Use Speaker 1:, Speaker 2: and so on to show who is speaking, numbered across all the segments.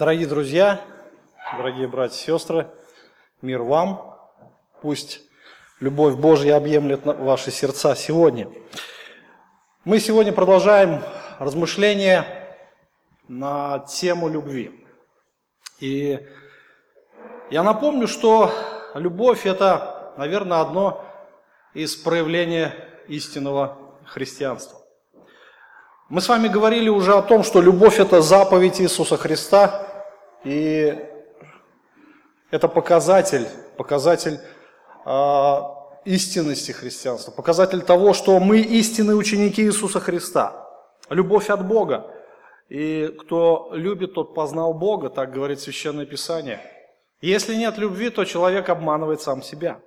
Speaker 1: Дорогие друзья, дорогие братья и сестры, мир вам. Пусть любовь Божья объемлет ваши сердца сегодня. Мы сегодня продолжаем размышления на тему любви. И я напомню, что любовь – это, наверное, одно из проявлений истинного христианства. Мы с вами говорили уже о том, что любовь – это заповедь Иисуса Христа, и это показатель, показатель э, истинности христианства, показатель того, что мы истинные ученики Иисуса Христа. Любовь от Бога. И кто любит, тот познал Бога, так говорит Священное Писание. Если нет любви, то человек обманывает сам себя.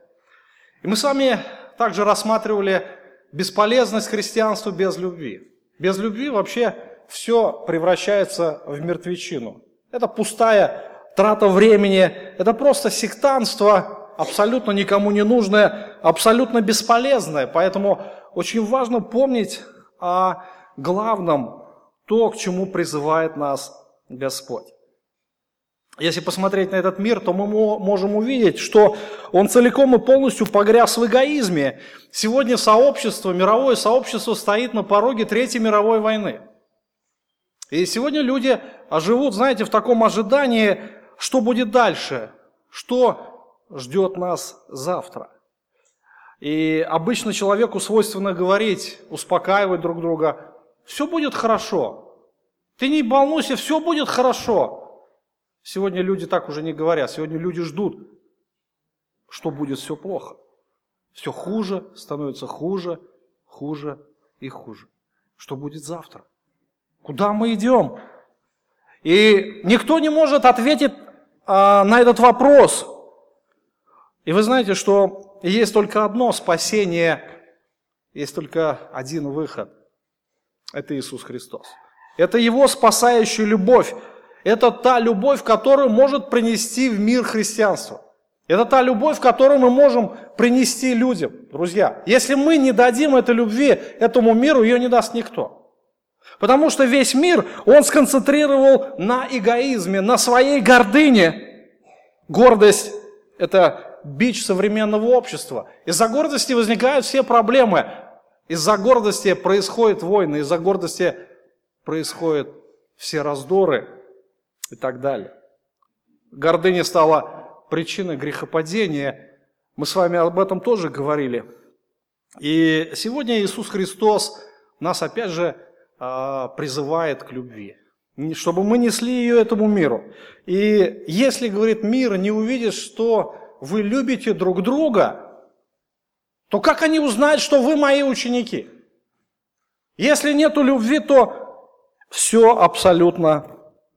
Speaker 1: И мы с вами также рассматривали бесполезность христианства без любви. Без любви вообще все превращается в мертвечину. Это пустая трата времени, это просто сектанство, абсолютно никому не нужное, абсолютно бесполезное. Поэтому очень важно помнить о главном, то, к чему призывает нас Господь. Если посмотреть на этот мир, то мы можем увидеть, что он целиком и полностью погряз в эгоизме. Сегодня сообщество, мировое сообщество стоит на пороге Третьей мировой войны. И сегодня люди живут, знаете, в таком ожидании, что будет дальше, что ждет нас завтра. И обычно человеку свойственно говорить, успокаивать друг друга, все будет хорошо. Ты не волнуйся, все будет хорошо. Сегодня люди так уже не говорят. Сегодня люди ждут, что будет все плохо. Все хуже, становится хуже, хуже и хуже. Что будет завтра? Куда мы идем? И никто не может ответить а, на этот вопрос. И вы знаете, что есть только одно спасение, есть только один выход. Это Иисус Христос. Это Его спасающая любовь. Это та любовь, которую может принести в мир христианство. Это та любовь, которую мы можем принести людям, друзья. Если мы не дадим этой любви этому миру, ее не даст никто. Потому что весь мир, он сконцентрировал на эгоизме, на своей гордыне. Гордость – это бич современного общества. Из-за гордости возникают все проблемы. Из-за гордости происходят войны, из-за гордости происходят все раздоры – и так далее. Гордыня стала причиной грехопадения. Мы с вами об этом тоже говорили. И сегодня Иисус Христос нас опять же призывает к любви, чтобы мы несли ее этому миру. И если, говорит, мир не увидит, что вы любите друг друга, то как они узнают, что вы мои ученики? Если нету любви, то все абсолютно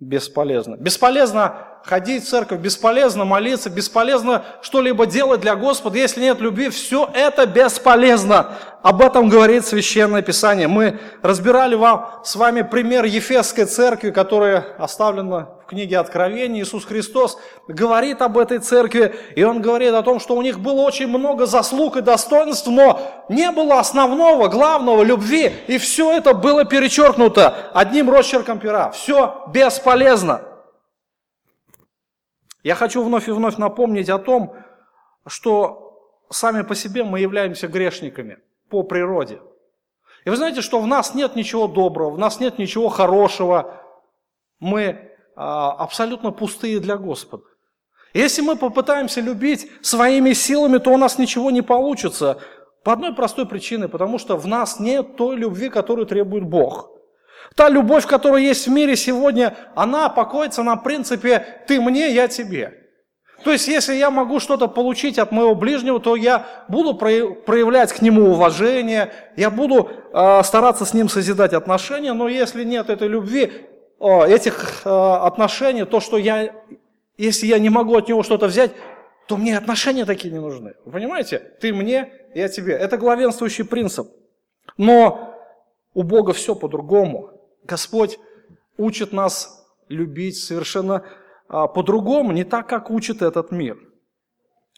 Speaker 1: бесполезно. Бесполезно ходить в церковь, бесполезно молиться, бесполезно что-либо делать для Господа, если нет любви, все это бесполезно. Об этом говорит Священное Писание. Мы разбирали вам с вами пример Ефесской церкви, которая оставлена в книге Откровения. Иисус Христос говорит об этой церкви, и Он говорит о том, что у них было очень много заслуг и достоинств, но не было основного, главного, любви, и все это было перечеркнуто одним росчерком пера. Все бесполезно. Я хочу вновь и вновь напомнить о том, что сами по себе мы являемся грешниками по природе. И вы знаете, что в нас нет ничего доброго, в нас нет ничего хорошего. Мы а, абсолютно пустые для Господа. Если мы попытаемся любить своими силами, то у нас ничего не получится. По одной простой причине, потому что в нас нет той любви, которую требует Бог. Та любовь, которая есть в мире сегодня, она покоится на принципе «ты мне, я тебе». То есть, если я могу что-то получить от моего ближнего, то я буду проявлять к нему уважение, я буду э, стараться с ним созидать отношения, но если нет этой любви, этих э, отношений, то, что я, если я не могу от него что-то взять, то мне отношения такие не нужны. Вы понимаете? Ты мне, я тебе. Это главенствующий принцип. Но у Бога все по-другому. Господь учит нас любить совершенно а, по-другому, не так, как учит этот мир.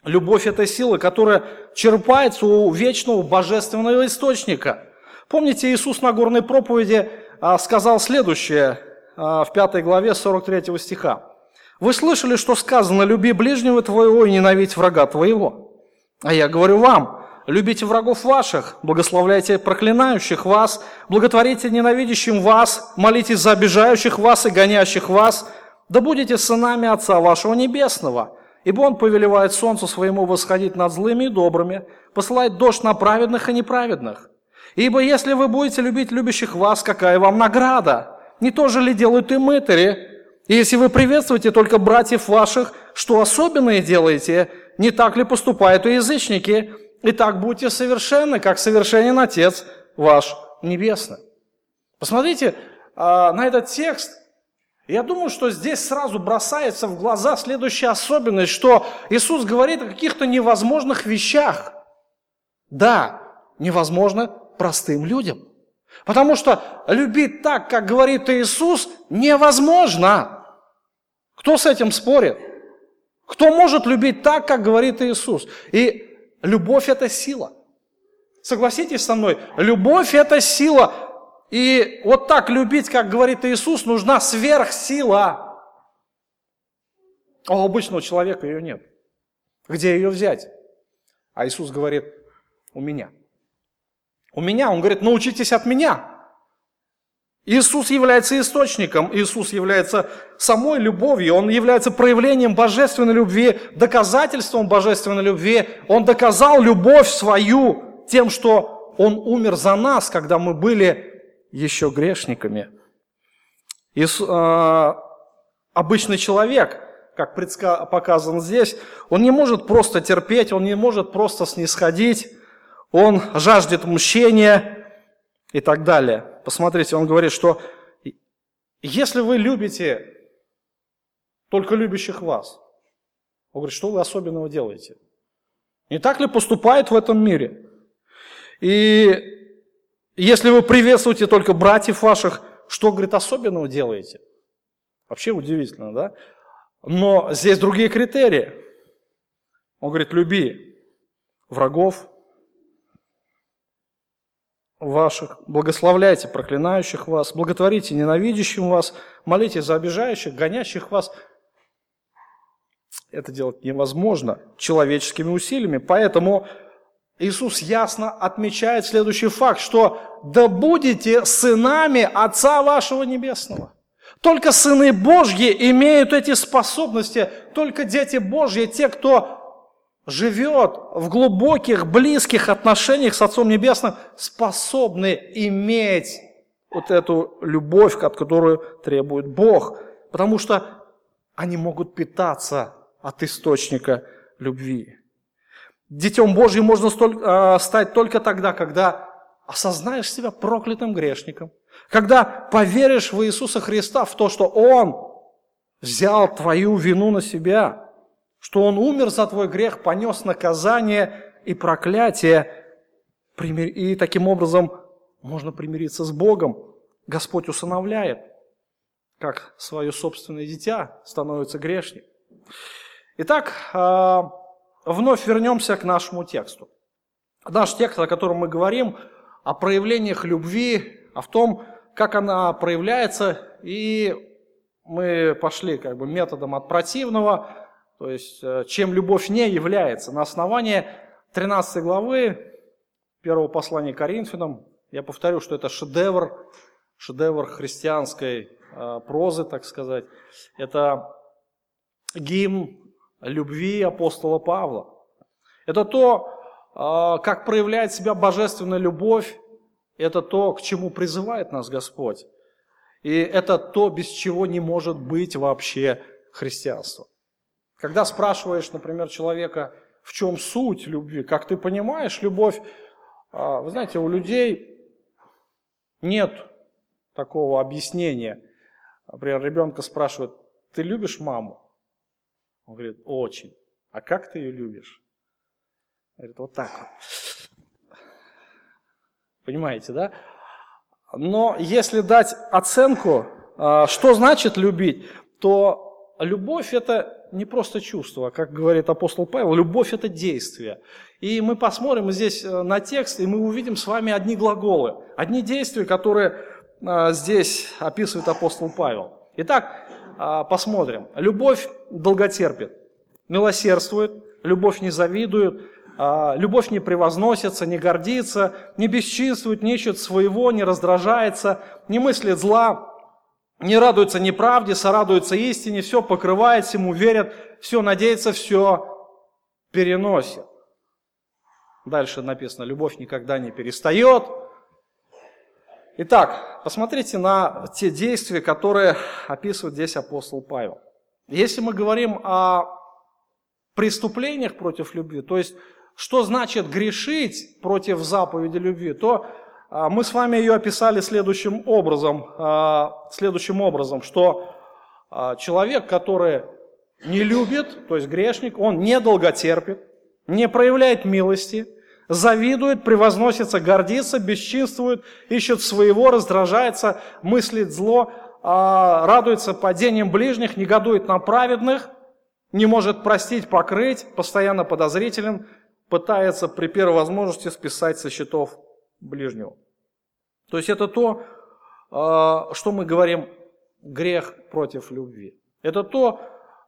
Speaker 1: Любовь – это сила, которая черпается у вечного божественного источника. Помните, Иисус на горной проповеди а, сказал следующее. а, в пятой главе 43 стиха. «Вы слышали, что сказано, люби ближнего твоего и ненавидь врага твоего. А я говорю вам, любите врагов ваших, благословляйте проклинающих вас, благотворите ненавидящим вас, молитесь за обижающих вас и гонящих вас, да будете сынами Отца вашего Небесного, ибо Он повелевает солнцу своему восходить над злыми и добрыми, посылает дождь на праведных и неправедных. Ибо если вы будете любить любящих вас, какая вам награда? Не то же ли делают и мытари? И если вы приветствуете только братьев ваших, что особенное делаете? Не так ли поступают и язычники? И так будьте совершенны, как совершенен Отец ваш Небесный. Посмотрите а, на этот текст. Я думаю, что здесь сразу бросается в глаза следующая особенность, что Иисус говорит о каких-то невозможных вещах. Да, невозможно простым людям. Потому что любить так, как говорит Иисус, невозможно. Кто с этим спорит? Кто может любить так, как говорит Иисус? И любовь – это сила. Согласитесь со мной, любовь – это сила. И вот так любить, как говорит Иисус, нужна сверхсила. А у обычного человека ее нет. Где ее взять? А Иисус говорит, у меня. У меня, он говорит, научитесь от меня. Иисус является источником, Иисус является самой любовью, Он является проявлением божественной любви, доказательством божественной любви. Он доказал любовь свою тем, что Он умер за нас, когда мы были еще грешниками. Иисус, э, обычный человек, как предска- показано здесь, он не может просто терпеть, он не может просто снисходить, он жаждет мщения, и так далее. Посмотрите, он говорит, что если вы любите только любящих вас, он говорит, что вы особенного делаете? Не так ли поступает в этом мире? И если вы приветствуете только братьев ваших, что, говорит, особенного делаете? Вообще удивительно, да? Но здесь другие критерии. Он говорит, люби врагов, ваших, благословляйте проклинающих вас, благотворите ненавидящим вас, молитесь за обижающих, гонящих вас. Это делать невозможно человеческими усилиями, поэтому Иисус ясно отмечает следующий факт, что «да будете сынами Отца вашего Небесного». Только сыны Божьи имеют эти способности, только дети Божьи, те, кто живет в глубоких, близких отношениях с Отцом Небесным, способны иметь вот эту любовь, от которую требует Бог. Потому что они могут питаться от источника любви. Детем Божьим можно а, стать только тогда, когда осознаешь себя проклятым грешником, когда поверишь в Иисуса Христа, в то, что Он взял твою вину на себя – что Он умер за твой грех, понес наказание и проклятие, и таким образом можно примириться с Богом. Господь усыновляет, как свое собственное дитя становится грешник. Итак, а, вновь вернемся к нашему тексту. Наш текст, о котором мы говорим, о проявлениях любви, о том, как она проявляется, и мы пошли как бы методом от противного то есть, э, чем любовь не является. На основании 13 главы первого послания Коринфянам, я повторю, что это шедевр, шедевр христианской э, прозы, так сказать. Это гимн любви апостола Павла. Это то, э, как проявляет себя божественная любовь, это то, к чему призывает нас Господь. И это то, без чего не может быть вообще христианство. Когда спрашиваешь, например, человека, в чем суть любви, как ты понимаешь любовь, а, вы знаете, у людей нет такого объяснения. Например, ребенка спрашивают, ты любишь маму? Он говорит, очень. А как ты ее любишь? Говорит, вот так вот. Понимаете, да? Но если дать оценку, а, что значит любить, то любовь это не просто чувство, как говорит апостол Павел, любовь – это действие. И мы посмотрим здесь э, на текст, и мы увидим с вами одни глаголы, одни действия, которые а, здесь описывает апостол Павел. Итак, а, посмотрим. Любовь долготерпит, милосердствует, любовь не завидует, а, любовь не превозносится, не гордится, не бесчинствует, не ищет своего, не раздражается, не мыслит зла, не радуется неправде, сорадуется истине, все покрывает, всему верят, все надеется, все переносит. Дальше написано, любовь никогда не перестает. Итак, посмотрите на те действия, которые описывает здесь апостол Павел. Если мы говорим о преступлениях против любви, то есть что значит грешить против заповеди любви, то мы с вами ее описали следующим образом, а, следующим образом, что а, человек, который не любит, то есть грешник, он не долготерпит, не проявляет милости, завидует, превозносится, гордится, бесчинствует, ищет своего, раздражается, мыслит зло, радуется падением ближних, негодует на праведных, не может простить, покрыть, постоянно подозрителен, пытается при первой возможности списать со счетов ближнего. То есть это то, а, что мы говорим грех против любви. Это то,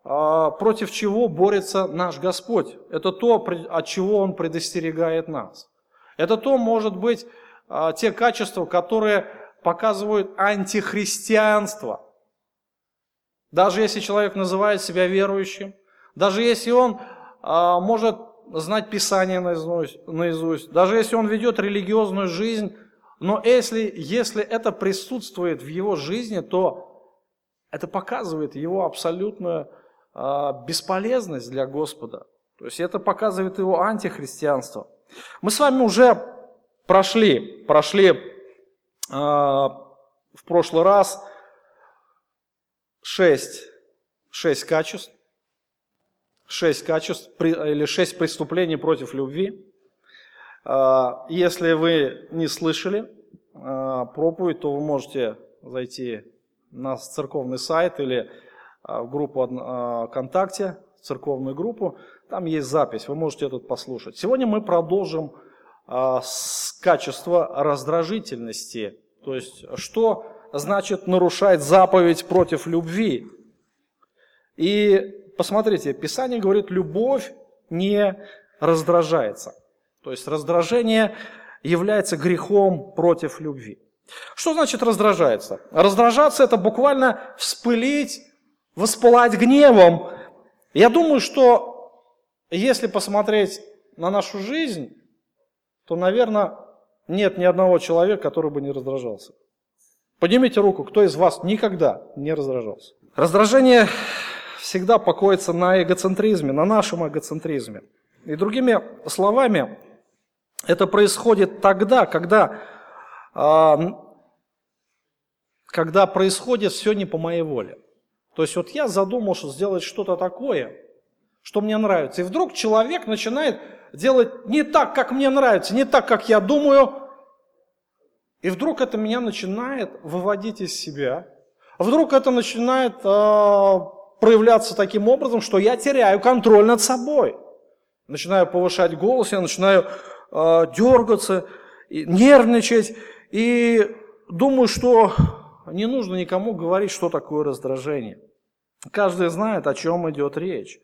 Speaker 1: а, против чего борется наш Господь. Это то, от чего Он предостерегает нас. Это то, может быть, а, те качества, которые показывают антихристианство. Даже если человек называет себя верующим, даже если он может знать Писание наизусть, наизусть, даже если он ведет религиозную жизнь, но если, если это присутствует в его жизни, то это показывает его абсолютную э, бесполезность для Господа. То есть это показывает его антихристианство. Мы с вами уже прошли, прошли э, в прошлый раз шесть, шесть качеств, шесть качеств или шесть преступлений против любви. А, если вы не слышали а, проповедь, то вы можете зайти на церковный сайт или а, в группу ВКонтакте, церковную группу. Там есть запись, вы можете этот послушать. Сегодня мы продолжим с качества раздражительности. То есть, что значит нарушать заповедь против любви. И посмотрите, Писание говорит, любовь не раздражается. То есть раздражение является грехом против любви. Что значит раздражается? Раздражаться это буквально вспылить, воспылать гневом. Я думаю, что если посмотреть на нашу жизнь, то, наверное, нет ни одного человека, который бы не раздражался. Поднимите руку, кто из вас никогда не раздражался. Раздражение всегда покоится на эгоцентризме, на нашем эгоцентризме. И другими словами, это происходит тогда, когда, а, когда происходит все не по моей воле. То есть вот я задумался сделать что-то такое, что мне нравится. И вдруг человек начинает делать не так, как мне нравится, не так, как я думаю. И вдруг это меня начинает выводить из себя. Вдруг это начинает э, проявляться таким образом, что я теряю контроль над собой. Начинаю повышать голос, я начинаю э, дергаться, нервничать. И думаю, что не нужно никому говорить, что такое раздражение. Каждый знает, о чем идет речь.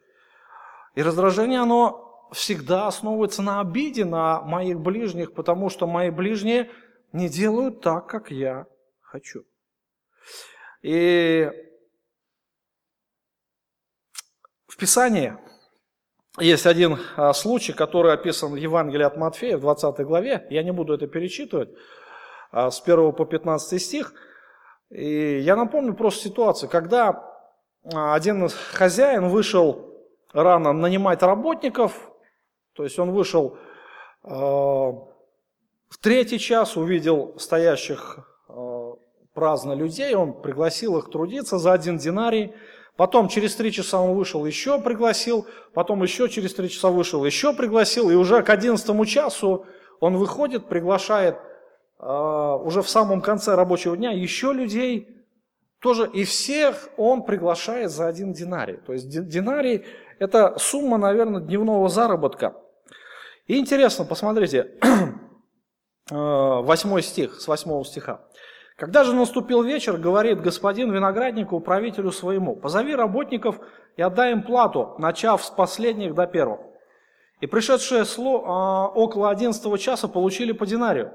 Speaker 1: И раздражение, оно всегда основывается на обиде на моих ближних, потому что мои ближние не делают так, как я хочу. И В Писании есть один а, случай, который описан в Евангелии от Матфея в 20 главе. Я не буду это перечитывать а, с 1 по 15 стих. И я напомню просто ситуацию, когда а, один хозяин вышел рано нанимать работников, то есть он вышел в третий час, увидел стоящих праздно людей, он пригласил их трудиться за один динарий, Потом через три часа он вышел, еще пригласил, потом еще через три часа вышел, еще пригласил, и уже к одиннадцатому часу он выходит, приглашает э, уже в самом конце рабочего дня еще людей, тоже, и всех он приглашает за один динарий. То есть динарий – это сумма, наверное, дневного заработка. И интересно, посмотрите, э, восьмой стих, с восьмого стиха. Когда же наступил вечер, говорит господин винограднику, правителю своему, позови работников и отдай им плату, начав с последних до первого. И пришедшие а, около одиннадцатого часа получили по динарию.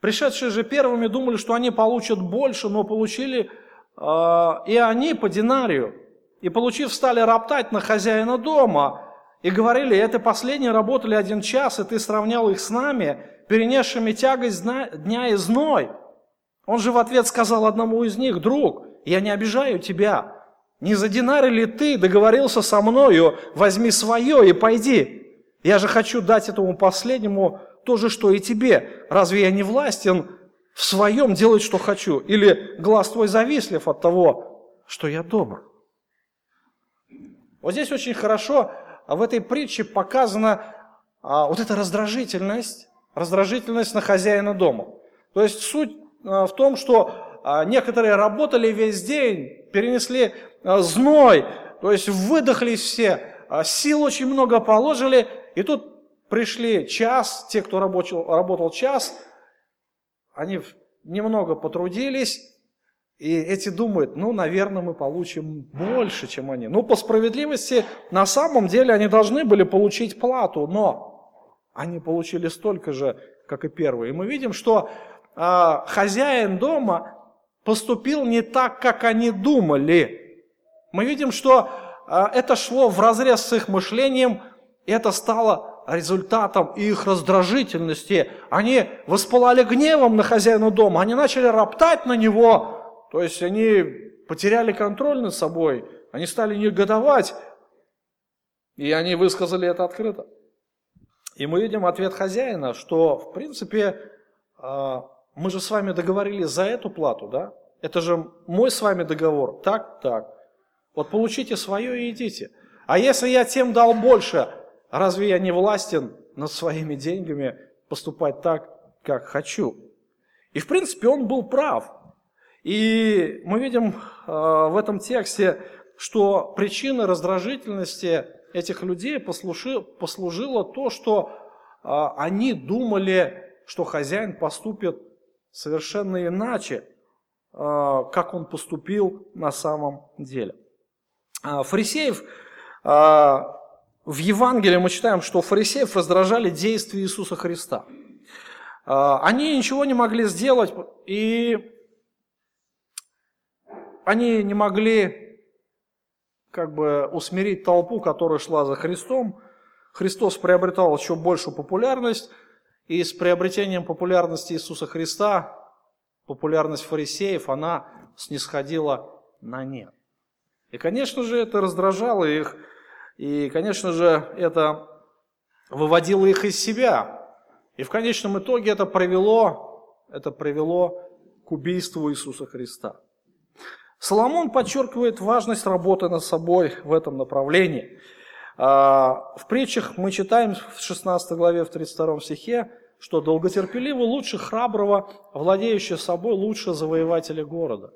Speaker 1: Пришедшие же первыми думали, что они получат больше, но получили а, и они по динарию. И получив, стали роптать на хозяина дома и говорили, это последние работали один час, и ты сравнял их с нами, перенесшими тягость дня и зной. Он же в ответ сказал одному из них, друг, я не обижаю тебя, не за динары ли ты договорился со мною, возьми свое и пойди. Я же хочу дать этому последнему то же, что и тебе. Разве я не властен в своем делать, что хочу? Или глаз твой завислив от того, что я добр? Вот здесь очень хорошо в этой притче показана а, вот эта раздражительность, раздражительность на хозяина дома. То есть суть а, в том, что а, некоторые работали весь день, перенесли а, зной, то есть выдохлись все, сил очень много положили, и тут пришли час, те, кто работал, работал час, они немного потрудились, и эти думают, ну, наверное, мы получим больше, чем они. Ну, по справедливости, на самом деле они должны были получить плату, но они получили столько же, как и первые. И мы видим, что э, хозяин дома поступил не так, как они думали. Мы видим, что э, это шло в разрез с их мышлением, и это стало результатом их раздражительности. Они воспылали гневом на хозяина дома, они начали роптать на него, то есть они потеряли контроль над собой, они стали негодовать, и они высказали это открыто. И мы видим ответ хозяина, что, в принципе, а, мы же с вами договорились за эту плату, да? Это же мой с вами договор. Так, так. Вот получите свое и идите. А если я тем дал больше, разве я не властен над своими деньгами поступать так, как хочу? И в принципе он был прав. И мы видим а, в этом тексте, что причиной раздражительности этих людей послужило то, что а, они думали, что хозяин поступит совершенно иначе, а, как он поступил на самом деле. Фарисеев, в Евангелии мы читаем, что фарисеев раздражали действия Иисуса Христа. Они ничего не могли сделать, и они не могли как бы усмирить толпу, которая шла за Христом. Христос приобретал еще большую популярность, и с приобретением популярности Иисуса Христа популярность фарисеев, она снисходила на нет. И, конечно же, это раздражало их, и, конечно же, это выводило их из себя. И в конечном итоге это привело, это привело к убийству Иисуса Христа. Соломон подчеркивает важность работы над собой в этом направлении. А, в притчах мы читаем в 16 главе, в 32 стихе, что долготерпеливый лучше храброго, владеющий собой лучше завоевателя города.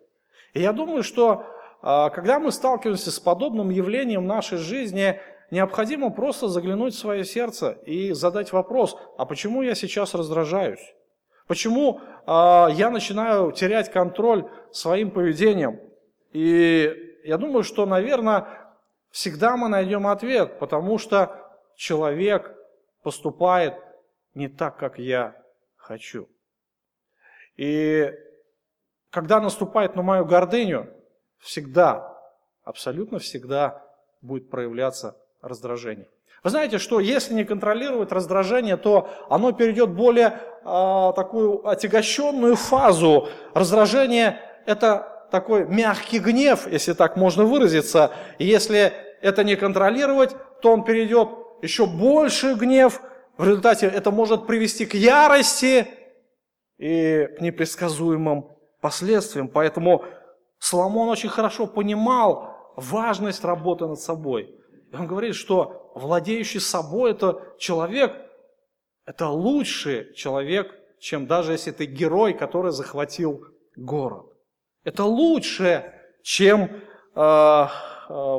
Speaker 1: И я думаю, что а, когда мы сталкиваемся с подобным явлением в нашей жизни, необходимо просто заглянуть в свое сердце и задать вопрос, а почему я сейчас раздражаюсь? Почему э, я начинаю терять контроль своим поведением? И я думаю, что, наверное, всегда мы найдем ответ, потому что человек поступает не так, как я хочу. И когда наступает на мою гордыню, всегда, абсолютно всегда будет проявляться раздражение. Вы знаете, что если не контролировать раздражение, то оно перейдет в более э, такую отягощенную фазу. Раздражение – это такой мягкий гнев, если так можно выразиться. И если это не контролировать, то он перейдет еще больше гнев. В результате это может привести к ярости и к непредсказуемым последствиям. Поэтому Соломон очень хорошо понимал важность работы над собой. И он говорит, что владеющий собой это человек, это лучший человек, чем даже если ты герой, который захватил город. Это лучше, чем э, э,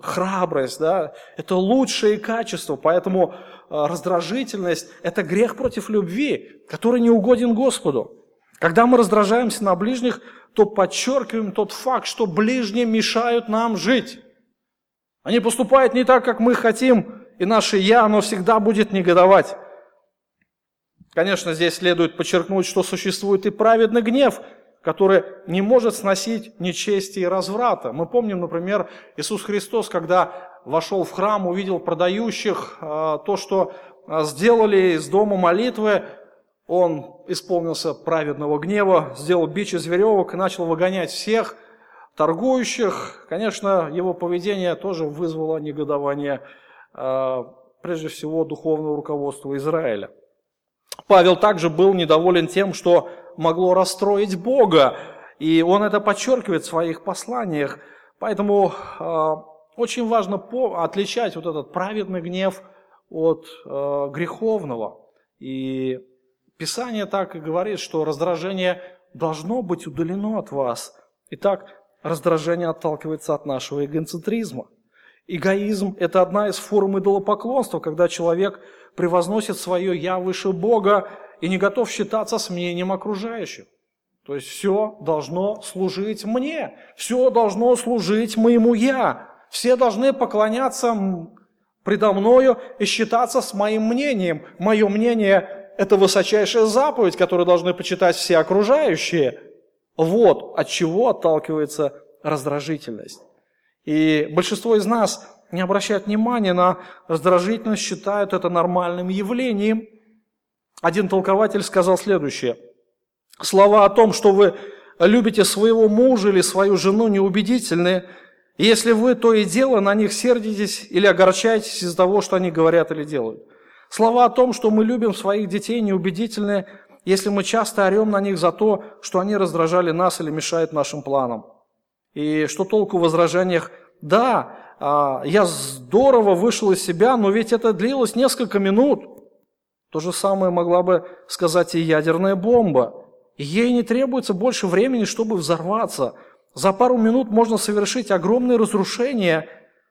Speaker 1: храбрость, да? это лучшее качество. Поэтому раздражительность – это грех против любви, который не угоден Господу. Когда мы раздражаемся на ближних, то подчеркиваем тот факт, что ближние мешают нам жить. Они поступают не так, как мы хотим, и наше «я», оно всегда будет негодовать. Конечно, здесь следует подчеркнуть, что существует и праведный гнев, который не может сносить нечести и разврата. Мы помним, например, Иисус Христос, когда вошел в храм, увидел продающих, а, то, что а, сделали из дома молитвы, он исполнился праведного гнева, сделал бич из веревок и начал выгонять всех торгующих. Конечно, его поведение тоже вызвало негодование, а, прежде всего, духовного руководства Израиля. Павел также был недоволен тем, что могло расстроить Бога, и он это подчеркивает в своих посланиях. Поэтому очень важно отличать вот этот праведный гнев от э, греховного. И Писание так и говорит, что раздражение должно быть удалено от вас. Итак, раздражение отталкивается от нашего эгоцентризма. Эгоизм – это одна из форм идолопоклонства, когда человек превозносит свое «я» выше Бога и не готов считаться с мнением окружающих. То есть все должно служить мне, все должно служить моему «я». Все должны поклоняться предо мною и считаться с моим мнением. Мое мнение – это высочайшая заповедь, которую должны почитать все окружающие. Вот от чего отталкивается раздражительность. И большинство из нас не обращают внимания на раздражительность, считают это нормальным явлением. Один толкователь сказал следующее. Слова о том, что вы любите своего мужа или свою жену, неубедительны – если вы то и дело на них сердитесь или огорчаетесь из-за того, что они говорят или делают. Слова о том, что мы любим своих детей, неубедительны, если мы часто орем на них за то, что они раздражали нас или мешают нашим планам. И что толку в возражениях «Да, а, я здорово вышел из себя, но ведь это длилось несколько минут». То же самое могла бы сказать и ядерная бомба. Ей не требуется больше времени, чтобы взорваться – за пару минут можно совершить огромные разрушения.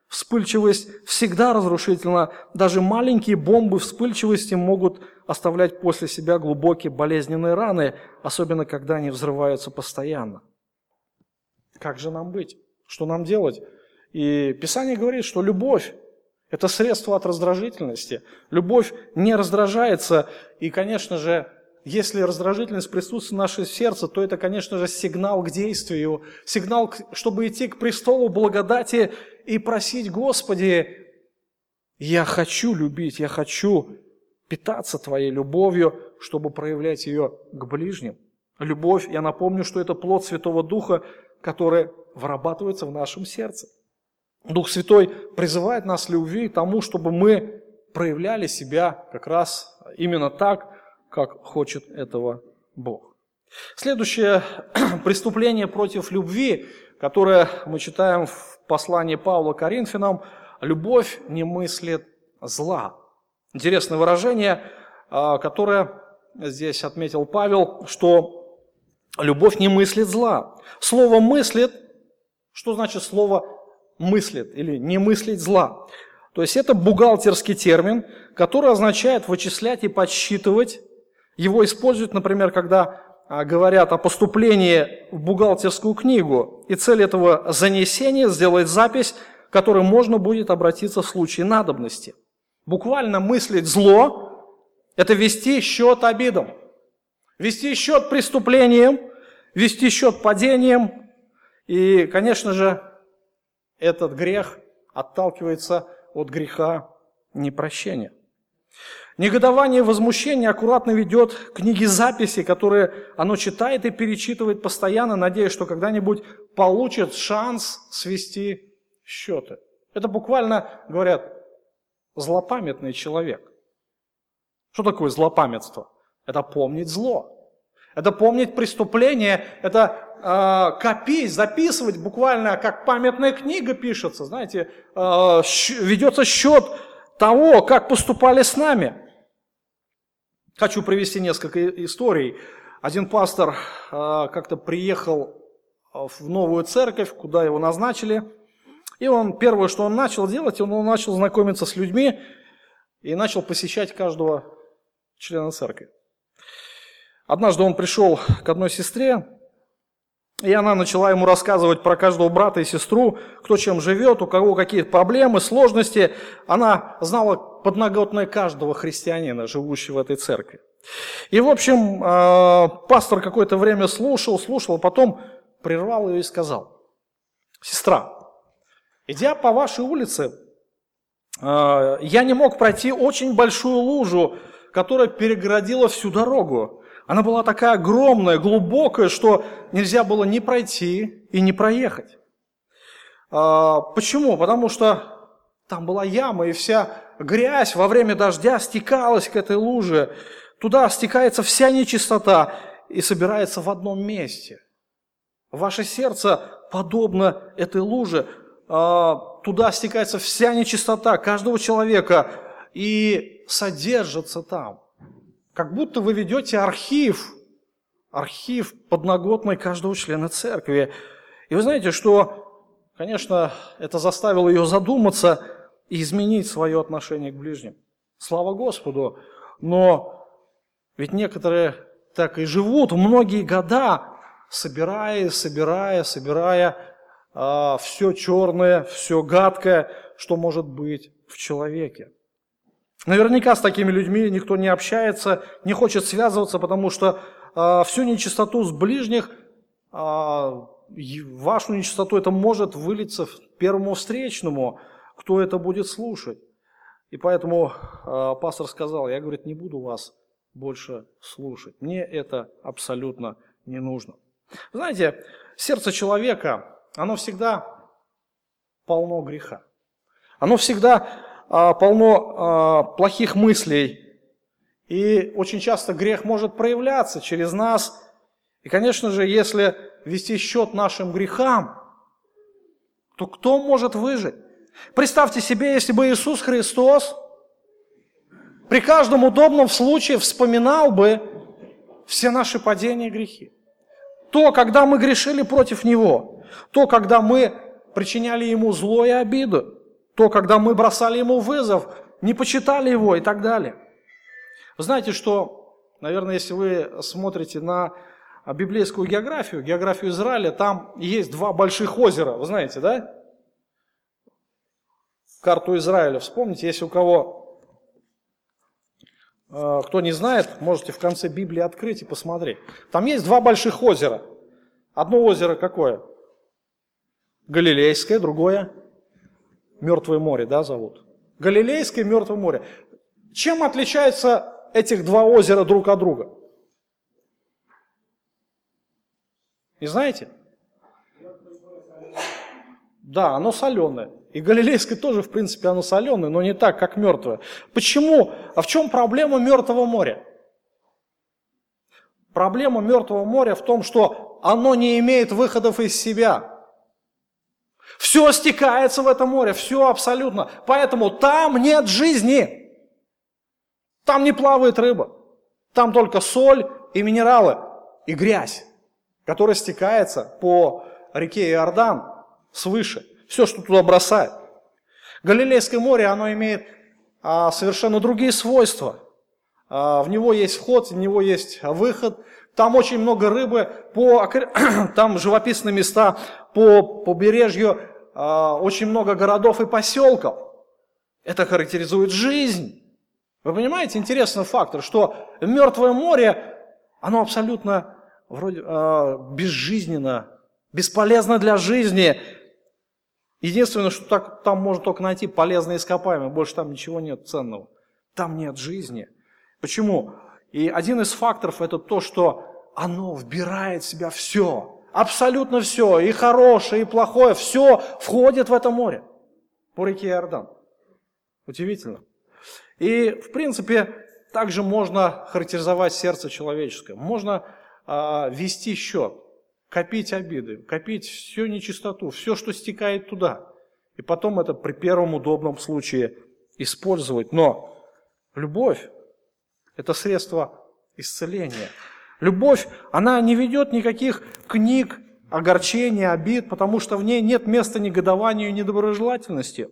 Speaker 1: Вспыльчивость всегда разрушительна. Даже маленькие бомбы вспыльчивости могут оставлять после себя глубокие болезненные раны, особенно когда они взрываются постоянно. Как же нам быть? Что нам делать? И Писание говорит, что любовь – это средство от раздражительности. Любовь не раздражается, и, конечно же, если раздражительность присутствует в нашем сердце, то это, конечно же, сигнал к действию, сигнал, чтобы идти к престолу благодати и просить, Господи, я хочу любить, я хочу питаться Твоей любовью, чтобы проявлять ее к ближним. Любовь, я напомню, что это плод Святого Духа, который вырабатывается в нашем сердце. Дух Святой призывает нас любви к тому, чтобы мы проявляли себя как раз именно так, как хочет этого Бог. Следующее преступление против любви, которое мы читаем в послании Павла Коринфянам, любовь не мыслит зла. Интересное выражение, а, которое здесь отметил Павел, что любовь не мыслит зла. Слово «мыслит», что значит слово «мыслит» или «не мыслить зла»? То есть это бухгалтерский термин, который означает вычислять и подсчитывать его используют, например, когда а, говорят о поступлении в бухгалтерскую книгу. И цель этого занесения – сделать запись, к которой можно будет обратиться в случае надобности. Буквально мыслить зло – это вести счет обидам, вести счет преступлениям, вести счет падениям. И, конечно же, этот грех отталкивается от греха непрощения. Негодование и возмущение аккуратно ведет книги записи, которые оно читает и перечитывает постоянно, надеясь, что когда-нибудь получит шанс свести счеты. Это буквально, говорят, злопамятный человек. Что такое злопамятство? Это помнить зло. Это помнить преступление, это э, копить, записывать буквально, как памятная книга пишется, знаете, э, ведется счет того, как поступали с нами. Хочу привести несколько историй. Один пастор а, как-то приехал а, в новую церковь, куда его назначили. И он, первое, что он начал делать, он начал знакомиться с людьми и начал посещать каждого члена церкви. Однажды он пришел к одной сестре, и она начала ему рассказывать про каждого брата и сестру, кто чем живет, у кого какие проблемы, сложности. Она знала подноготное каждого христианина, живущего в этой церкви. И, в общем, а, пастор какое-то время слушал, слушал, а потом прервал ее и сказал, «Сестра, идя по вашей улице, а, я не мог пройти очень большую лужу, которая перегородила всю дорогу. Она была такая огромная, глубокая, что нельзя было ни пройти и не проехать. А, почему? Потому что там была яма, и вся грязь во время дождя стекалась к этой луже. Туда стекается вся нечистота и собирается в одном месте. Ваше сердце подобно этой луже. А, туда стекается вся нечистота каждого человека и содержится там. Как будто вы ведете архив, архив подноготный каждого члена церкви. И вы знаете, что, конечно, это заставило ее задуматься и изменить свое отношение к ближним. Слава Господу! Но ведь некоторые так и живут многие года, собирая, собирая, собирая а, все черное, все гадкое, что может быть в человеке. Наверняка с такими людьми никто не общается, не хочет связываться, потому что э, всю нечистоту с ближних, э, вашу нечистоту это может вылиться первому встречному, кто это будет слушать. И поэтому э, пастор сказал, я, говорит, не буду вас больше слушать. Мне это абсолютно не нужно. Знаете, сердце человека, оно всегда полно греха. Оно всегда полно а, плохих мыслей. И очень часто грех может проявляться через нас. И, конечно же, если вести счет нашим грехам, то кто может выжить? Представьте себе, если бы Иисус Христос при каждом удобном случае вспоминал бы все наши падения и грехи. То, когда мы грешили против Него, то, когда мы причиняли Ему зло и обиду, то, когда мы бросали ему вызов, не почитали его и так далее. Вы знаете, что, наверное, если вы смотрите на библейскую географию, географию Израиля, там есть два больших озера, вы знаете, да? Карту Израиля вспомните, если у кого, э, кто не знает, можете в конце Библии открыть и посмотреть. Там есть два больших озера. Одно озеро какое? Галилейское, другое Мертвое море, да, зовут? Галилейское Мертвое море. Чем отличаются этих два озера друг от друга? Не знаете? Да, оно соленое. И Галилейское тоже, в принципе, оно соленое, но не так, как мертвое. Почему? А в чем проблема Мертвого моря? Проблема Мертвого моря в том, что оно не имеет выходов из себя. Все стекается в это море, все абсолютно. Поэтому там нет жизни. Там не плавает рыба. Там только соль и минералы, и грязь, которая стекается по реке Иордан свыше. Все, что туда бросает. Галилейское море, оно имеет а, совершенно другие свойства. А, в него есть вход, в него есть выход. Там очень много рыбы, по, там живописные места по побережью а, очень много городов и поселков. Это характеризует жизнь. Вы понимаете, интересный фактор, что Мертвое море, оно абсолютно вроде э, безжизненно, бесполезно для жизни. Единственное, что так, там можно только найти полезные ископаемые, больше там ничего нет ценного. Там нет жизни. Почему? И один из факторов это то, что оно вбирает в себя все. Абсолютно все, и хорошее, и плохое, все входит в это море по реке Иордан. Удивительно. И, в принципе, также можно характеризовать сердце человеческое. Можно а, вести счет, копить обиды, копить всю нечистоту, все, что стекает туда. И потом это при первом удобном случае использовать. Но любовь – это средство исцеления. Любовь, она не ведет никаких книг огорчения, обид, потому что в ней нет места негодованию и недоброжелательности.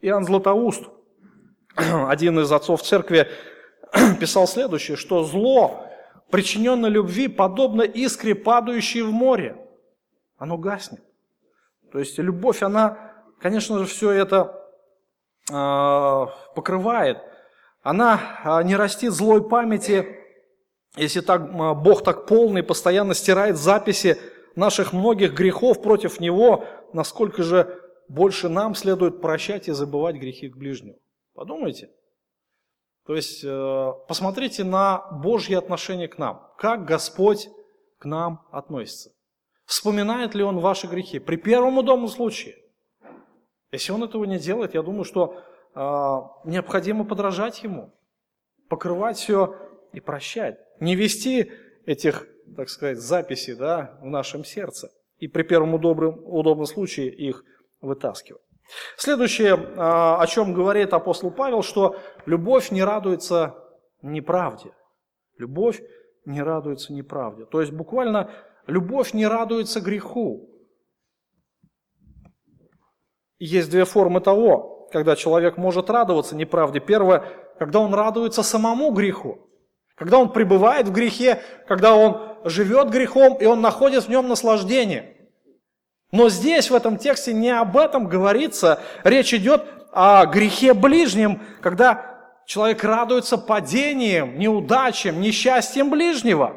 Speaker 1: Иоанн Златоуст, один из отцов церкви, писал следующее, что зло причиненной любви, подобно искре, падающей в море. Оно гаснет. То есть любовь, она, конечно же, все это э, покрывает. Она э, не растит злой памяти, если так, Бог так полный, постоянно стирает записи наших многих грехов против Него, насколько же больше нам следует прощать и забывать грехи к ближнему. Подумайте. То есть э, посмотрите на Божье отношение к нам. Как Господь к нам относится. Вспоминает ли Он ваши грехи? При первом удобном случае. Если Он этого не делает, я думаю, что необходимо подражать Ему. Покрывать все и прощать. Не вести этих, так сказать, записей да, в нашем сердце. И при первом удобном, удобном случае их вытаскивать. Следующее, а, о чем говорит апостол Павел, что любовь не радуется неправде. Любовь не радуется неправде. То есть буквально любовь не радуется греху. Есть две формы того, когда человек может радоваться неправде. Первое, когда он радуется самому греху. Когда он пребывает в грехе, когда он живет грехом, и он находит в нем наслаждение – но здесь, в этом тексте, не об этом говорится. Речь идет о грехе ближнем, когда человек радуется падением, неудачам, несчастьем ближнего.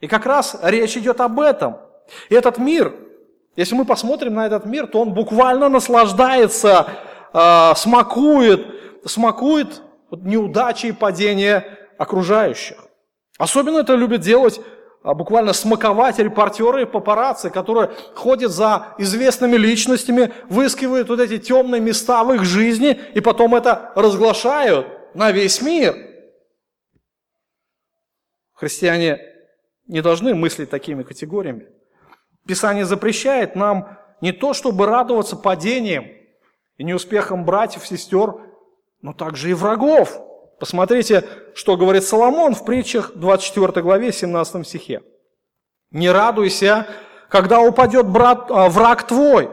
Speaker 1: И как раз речь идет об этом. И этот мир, если мы посмотрим на этот мир, то он буквально наслаждается, э, смакует, смакует неудачи и падения окружающих. Особенно это любят делать а буквально смаковать репортеры и папарацци, которые ходят за известными личностями, выискивают вот эти темные места в их жизни и потом это разглашают на весь мир. Христиане не должны мыслить такими категориями. Писание запрещает нам не то, чтобы радоваться падением и неуспехам братьев, сестер, но также и врагов. Посмотрите, что говорит Соломон в притчах 24 главе 17 стихе. «Не радуйся, когда упадет брат, а, враг твой,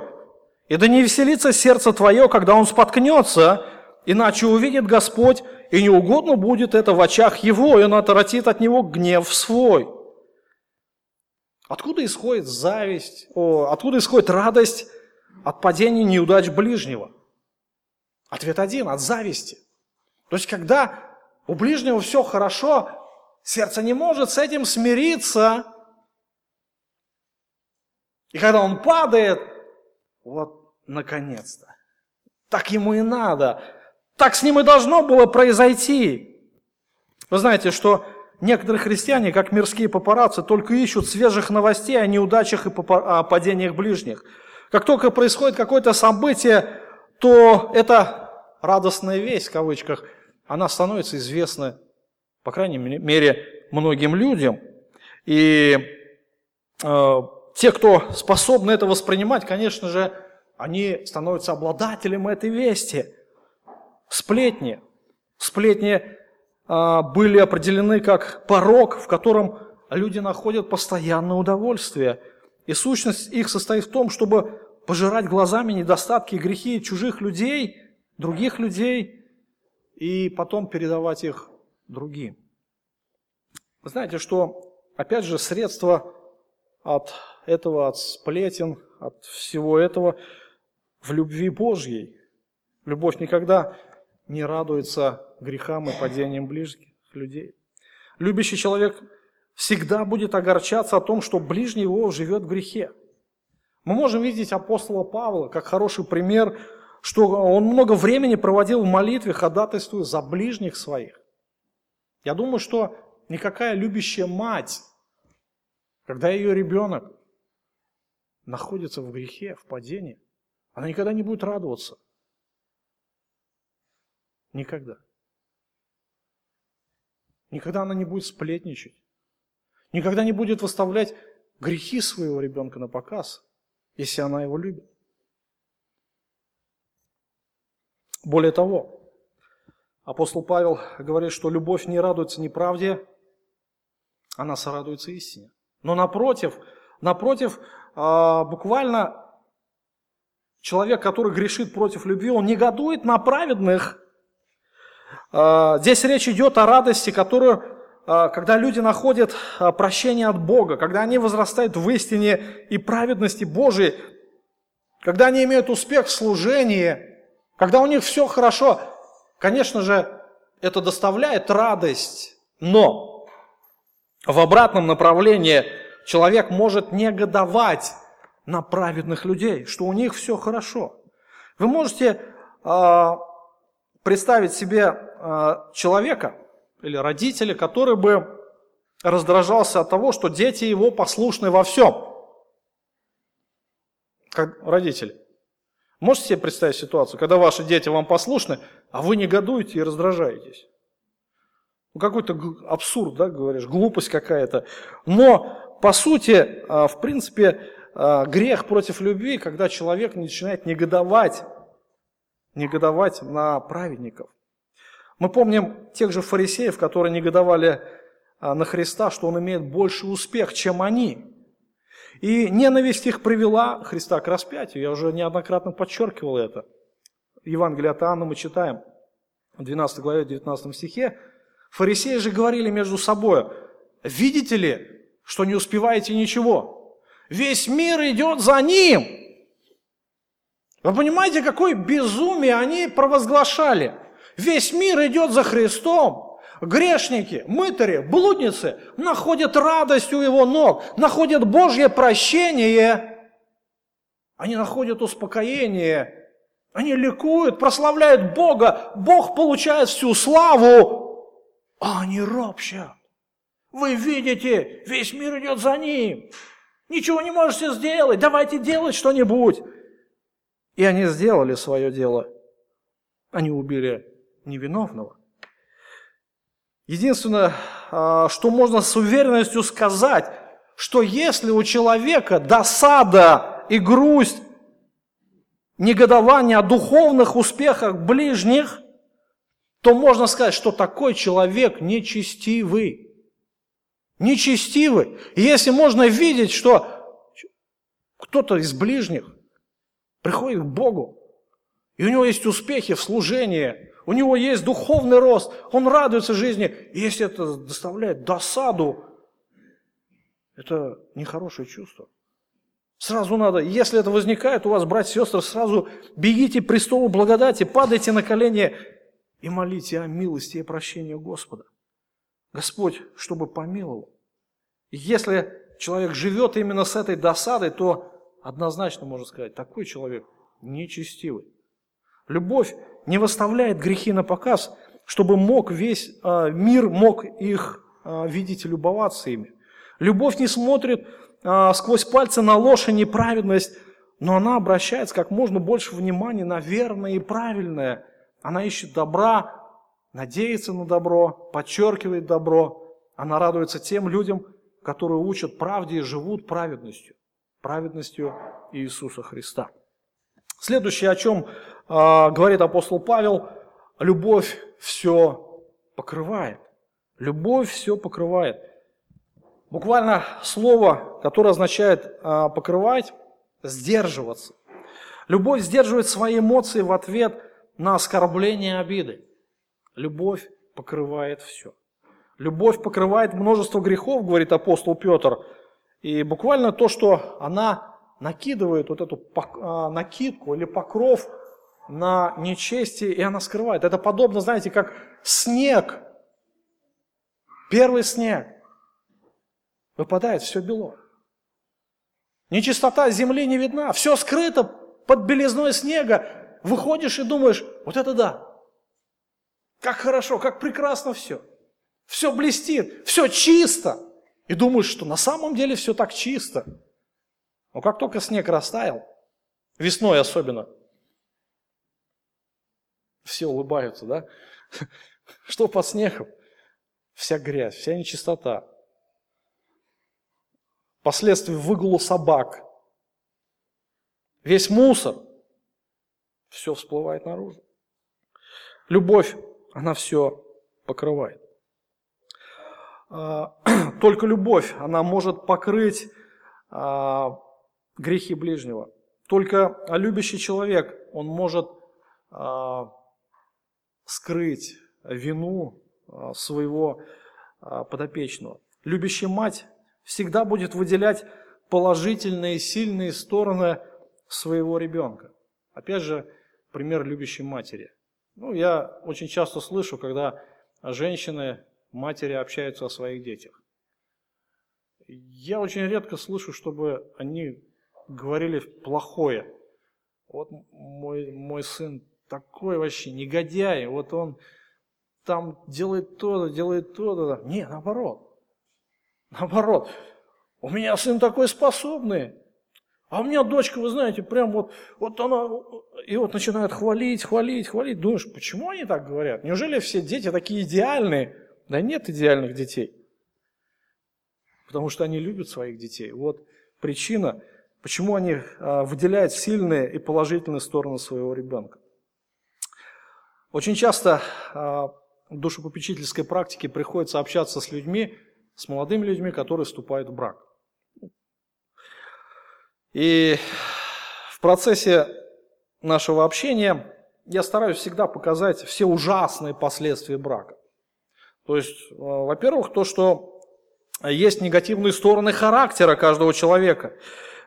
Speaker 1: и да не веселится сердце твое, когда он споткнется, иначе увидит Господь, и неугодно будет это в очах его, и он отвратит от него гнев свой». Откуда исходит зависть, о, откуда исходит радость от падения неудач ближнего? Ответ один – от зависти – то есть, когда у ближнего все хорошо, сердце не может с этим смириться. И когда он падает, вот, наконец-то. Так ему и надо. Так с ним и должно было произойти. Вы знаете, что некоторые христиане, как мирские папарацци, только ищут свежих новостей о неудачах и о падениях ближних. Как только происходит какое-то событие, то это радостная весть, в кавычках – она становится известна, по крайней мере, многим людям. И э, те, кто способны это воспринимать, конечно же, они становятся обладателем этой вести. Сплетни. Сплетни э, были определены как порог, в котором люди находят постоянное удовольствие. И сущность их состоит в том, чтобы пожирать глазами недостатки и грехи чужих людей, других людей – и потом передавать их другим. Вы знаете, что, опять же, средства от этого, от сплетен, от всего этого в любви Божьей. Любовь никогда не радуется грехам и падениям ближних людей. Любящий человек всегда будет огорчаться о том, что ближний его живет в грехе. Мы можем видеть апостола Павла как хороший пример что он много времени проводил в молитве, ходатайствуя за ближних своих. Я думаю, что никакая любящая мать, когда ее ребенок находится в грехе, в падении, она никогда не будет радоваться. Никогда. Никогда она не будет сплетничать. Никогда не будет выставлять грехи своего ребенка на показ, если она его любит. Более того, апостол Павел говорит, что любовь не радуется неправде, она сорадуется истине. Но напротив, напротив, а, буквально человек, который грешит против любви, он негодует на праведных. А, здесь речь идет о радости, которую когда люди находят а, прощение от Бога, когда они возрастают в истине и праведности Божией, когда они имеют успех в служении, когда у них все хорошо, конечно же, это доставляет радость, но в обратном направлении человек может негодовать на праведных людей, что у них все хорошо. Вы можете э, представить себе э, человека или родителя, который бы раздражался от того, что дети его послушны во всем. Как родители. Можете себе представить ситуацию, когда ваши дети вам послушны, а вы негодуете и раздражаетесь? Ну, какой-то абсурд, да, говоришь, глупость какая-то. Но, по сути, а, в принципе, а, грех против любви, когда человек начинает негодовать, негодовать на праведников. Мы помним тех же фарисеев, которые негодовали а, на Христа, что Он имеет больше успех, чем они. И ненависть их привела Христа к распятию. Я уже неоднократно подчеркивал это. Евангелие от Иоанна мы читаем в 12 главе, 19 стихе. Фарисеи же говорили между собой, видите ли, что не успеваете ничего? Весь мир идет за ним. Вы понимаете, какое безумие они провозглашали? Весь мир идет за Христом. Грешники, мытари, блудницы находят радость у его ног, находят Божье прощение. Они находят успокоение. Они ликуют, прославляют Бога. Бог получает всю славу а они ропщат. Вы видите, весь мир идет за ним. Ничего не можете сделать, давайте делать что-нибудь. И они сделали свое дело. Они убили невиновного. Единственное, а, что можно с уверенностью сказать, что если у человека досада и грусть, негодование о духовных успехах ближних, то можно сказать, что такой человек нечестивый. Нечестивый. И если можно видеть, что кто-то из ближних приходит к Богу, и у него есть успехи в служении, у него есть духовный рост, он радуется жизни, и если это доставляет досаду, это нехорошее чувство. Сразу надо, если это возникает у вас, братья и сестры, сразу бегите престолу благодати, падайте на колени и молите о милости и прощении Господа. Господь, чтобы помиловал. И если человек живет именно с этой досадой, то однозначно можно сказать, такой человек нечестивый. Любовь не выставляет грехи на показ, чтобы мог весь э, мир мог их э, видеть и любоваться ими. Любовь не смотрит э, сквозь пальцы на ложь и неправедность, но она обращается как можно больше внимания на верное и правильное – она ищет добра, надеется на добро, подчеркивает добро. Она радуется тем людям, которые учат правде и живут праведностью. Праведностью Иисуса Христа. Следующее, о чем говорит апостол Павел, любовь все покрывает. Любовь все покрывает. Буквально слово, которое означает э, покрывать, сдерживаться. Любовь сдерживает свои эмоции в ответ на оскорбление обиды. Любовь покрывает все. Любовь покрывает множество грехов, говорит апостол Петр. И буквально то, что она накидывает вот эту а, накидку или покров на нечестие, и она скрывает. Это подобно, знаете, как снег. Первый снег. Выпадает все бело. Нечистота земли не видна. Все скрыто под белизной снега выходишь и думаешь, вот это да. Как хорошо, как прекрасно все. Все блестит, все чисто. И думаешь, что на самом деле все так чисто. Но как только снег растаял, весной особенно, все улыбаются, да? Что под снегом? Вся грязь, вся нечистота. Последствия выгула собак. Весь мусор – все всплывает наружу. Любовь, она все покрывает. А, только любовь, она может покрыть а, грехи ближнего. Только любящий человек, он может а, скрыть вину своего а, подопечного. Любящая мать всегда будет выделять положительные, сильные стороны своего ребенка. Опять же, пример любящей матери. Ну, я очень часто слышу, когда женщины, матери общаются о своих детях. Я очень редко слышу, чтобы они говорили плохое. Вот мой, мой сын такой вообще негодяй, вот он там делает то-то, делает то-то. Не, наоборот. Наоборот. У меня сын такой способный. А у меня дочка, вы знаете, прям вот, вот она, и вот начинает хвалить, хвалить, хвалить. Думаешь, почему они так говорят? Неужели все дети такие идеальные? Да нет идеальных детей. Потому что они любят своих детей. Вот причина, почему они а, выделяют сильные и положительные стороны своего ребенка. Очень часто а, в душепопечительской практике приходится общаться с людьми, с молодыми людьми, которые вступают в брак. И в процессе нашего общения я стараюсь всегда показать все ужасные последствия брака. То есть, э, во-первых, то, что есть негативные стороны характера каждого человека.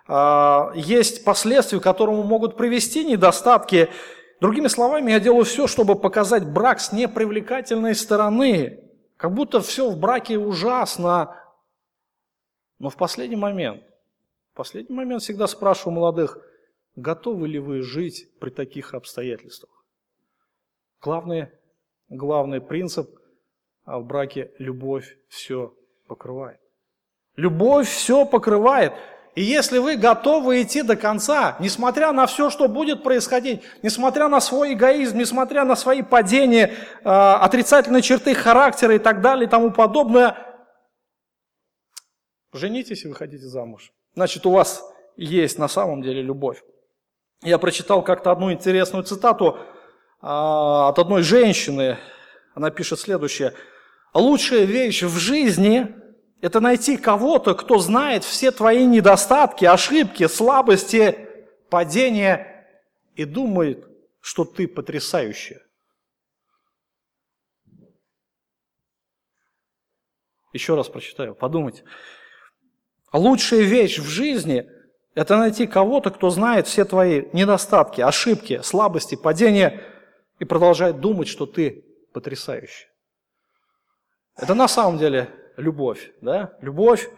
Speaker 1: А, есть последствия, к которому могут привести недостатки. Другими словами, я делаю все, чтобы показать брак с непривлекательной стороны. Как будто все в браке ужасно. Но в последний момент – в последний момент всегда спрашиваю молодых, готовы ли вы жить при таких обстоятельствах? Главный, главный принцип а в браке – любовь все покрывает. Любовь все покрывает. И если вы готовы идти до конца, несмотря на все, что будет происходить, несмотря на свой эгоизм, несмотря на свои падения, э, отрицательные черты характера и так далее и тому подобное, женитесь и выходите замуж значит у вас есть на самом деле любовь. Я прочитал как-то одну интересную цитату а, от одной женщины. Она пишет следующее. Лучшая вещь в жизни – это найти кого-то, кто знает все твои недостатки, ошибки, слабости, падения и думает, что ты потрясающая. Еще раз прочитаю, подумайте. Лучшая вещь в жизни – это найти кого-то, кто знает все твои недостатки, ошибки, слабости, падения и продолжает думать, что ты потрясающий. Это на самом деле любовь, да? Любовь,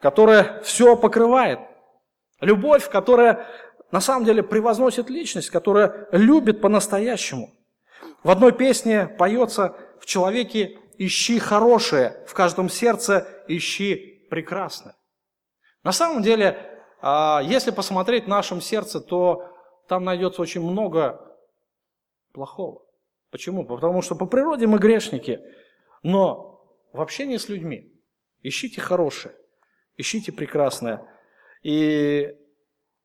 Speaker 1: которая все покрывает. Любовь, которая на самом деле превозносит личность, которая любит по-настоящему. В одной песне поется «В человеке ищи хорошее, в каждом сердце ищи прекрасное». На самом деле, а, если посмотреть в нашем сердце, то там найдется очень много плохого. Почему? Потому что по природе мы грешники, но в общении с людьми ищите хорошее, ищите прекрасное. И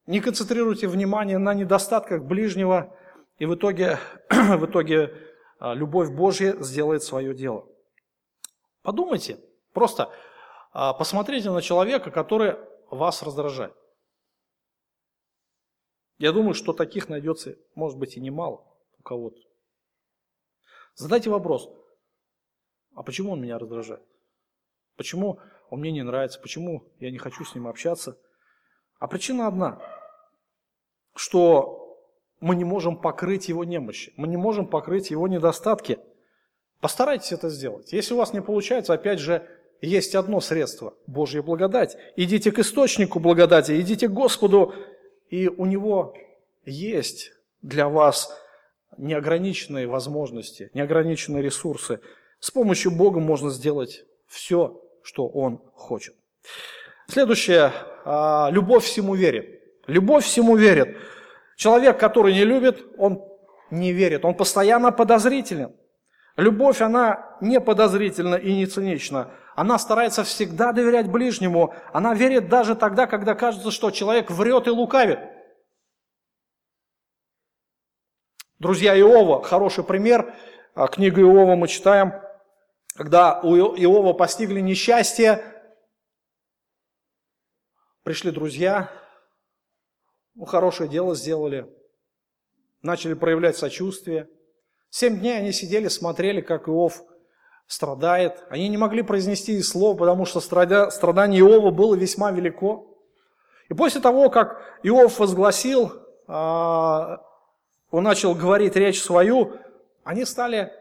Speaker 1: не концентрируйте внимание на недостатках ближнего, и в итоге, в итоге а, любовь Божья сделает свое дело. Подумайте, просто а, посмотрите на человека, который вас раздражает. Я думаю, что таких найдется, может быть, и немало у кого-то. Задайте вопрос, а почему он меня раздражает? Почему он мне не нравится? Почему я не хочу с ним общаться? А причина одна, что мы не можем покрыть его немощи, мы не можем покрыть его недостатки. Постарайтесь это сделать. Если у вас не получается, опять же, есть одно средство – Божья благодать. Идите к источнику благодати, идите к Господу, и у Него есть для вас неограниченные возможности, неограниченные ресурсы. С помощью Бога можно сделать все, что Он хочет. Следующее – любовь всему верит. Любовь всему верит. Человек, который не любит, он не верит, он постоянно подозрителен. Любовь, она не подозрительна и не цинична. Она старается всегда доверять ближнему. Она верит даже тогда, когда кажется, что человек врет и лукавит. Друзья Иова, хороший пример. А, книгу Иова мы читаем, когда у Иова постигли несчастье, пришли друзья, ну, хорошее дело сделали, начали проявлять сочувствие. Семь дней они сидели, смотрели, как Иов страдает. Они не могли произнести и слова, потому что страдание Иова было весьма велико. И после того, как Иов возгласил, а, он начал говорить речь свою, они стали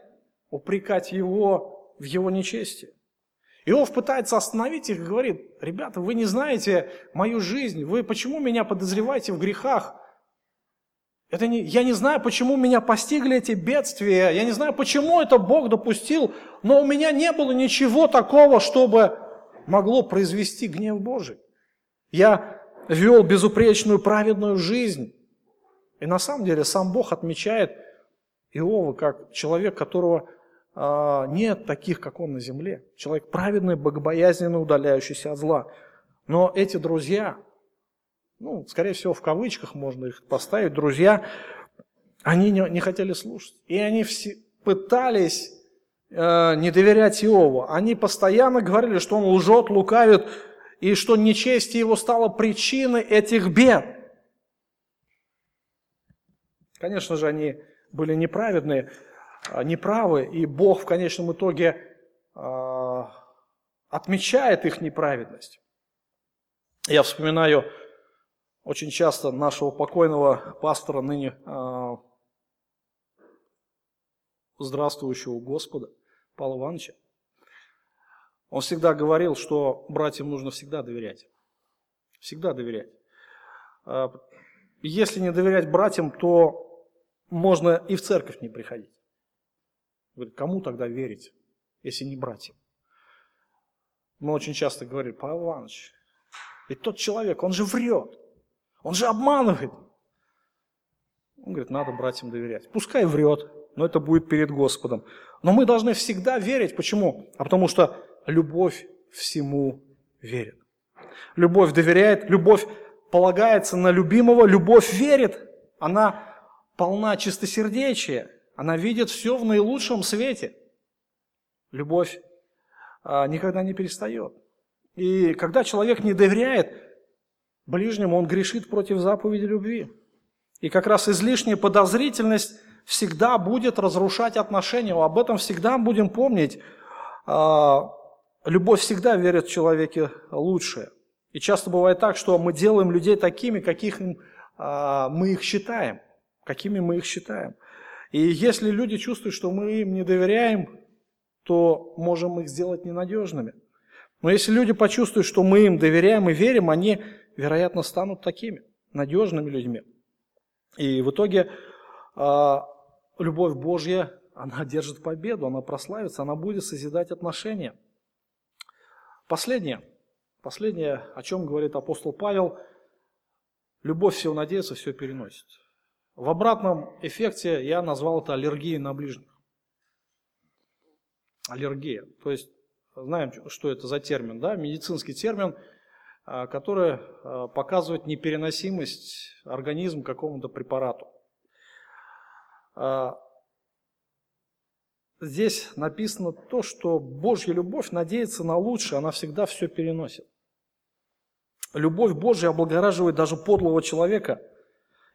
Speaker 1: упрекать его в его нечестии. Иов пытается остановить их и говорит, ребята, вы не знаете мою жизнь, вы почему меня подозреваете в грехах? Это не, я не знаю, почему меня постигли эти бедствия, я не знаю, почему это Бог допустил, но у меня не было ничего такого, чтобы могло произвести гнев Божий. Я вел безупречную праведную жизнь. И на самом деле сам Бог отмечает Иова как человек, которого нет таких, как он на земле. Человек праведный, богобоязненный, удаляющийся от зла. Но эти друзья, ну, скорее всего, в кавычках можно их поставить, друзья, они не, не хотели слушать. И они все пытались э, не доверять Иову. Они постоянно говорили, что он лжет, лукавит, и что нечестие его стало причиной этих бед. Конечно же, они были неправедные, а, неправы, и Бог в конечном итоге э, отмечает их неправедность. Я вспоминаю очень часто нашего покойного пастора, ныне э, здравствующего Господа, Павла Ивановича. Он всегда говорил, что братьям нужно всегда доверять. Всегда доверять. А, если не доверять братьям, то можно и в церковь не приходить. Говорит, кому тогда верить, если не братьям? Мы очень часто говорим, Павел Иванович, ведь тот человек, он же врет, он же обманывает. Он говорит, надо братьям доверять. Пускай врет, но это будет перед Господом. Но мы должны всегда верить. Почему? А потому что любовь всему верит. Любовь доверяет, любовь полагается на любимого, любовь верит. Она полна чистосердечия, она видит все в наилучшем свете. Любовь а, никогда не перестает. И когда человек не доверяет ближнему, он грешит против заповеди любви. И как раз излишняя подозрительность всегда будет разрушать отношения. Об этом всегда будем помнить. А, любовь всегда верит в человеке лучшее. И часто бывает так, что мы делаем людей такими, каких а, мы их считаем. Какими мы их считаем. И если люди чувствуют, что мы им не доверяем, то можем их сделать ненадежными. Но если люди почувствуют, что мы им доверяем и верим, они, вероятно, станут такими, надежными людьми. И в итоге э, любовь Божья, она держит победу, она прославится, она будет созидать отношения. Последнее, последнее, о чем говорит апостол Павел, любовь всего надеется, все переносит. В обратном эффекте я назвал это аллергией на ближних. Аллергия. То есть, знаем, что это за термин, да? Медицинский термин, а, который а, показывает непереносимость организма какому-то препарату. А, здесь написано то, что Божья любовь надеется на лучшее, она всегда все переносит. Любовь Божья облагораживает даже подлого человека,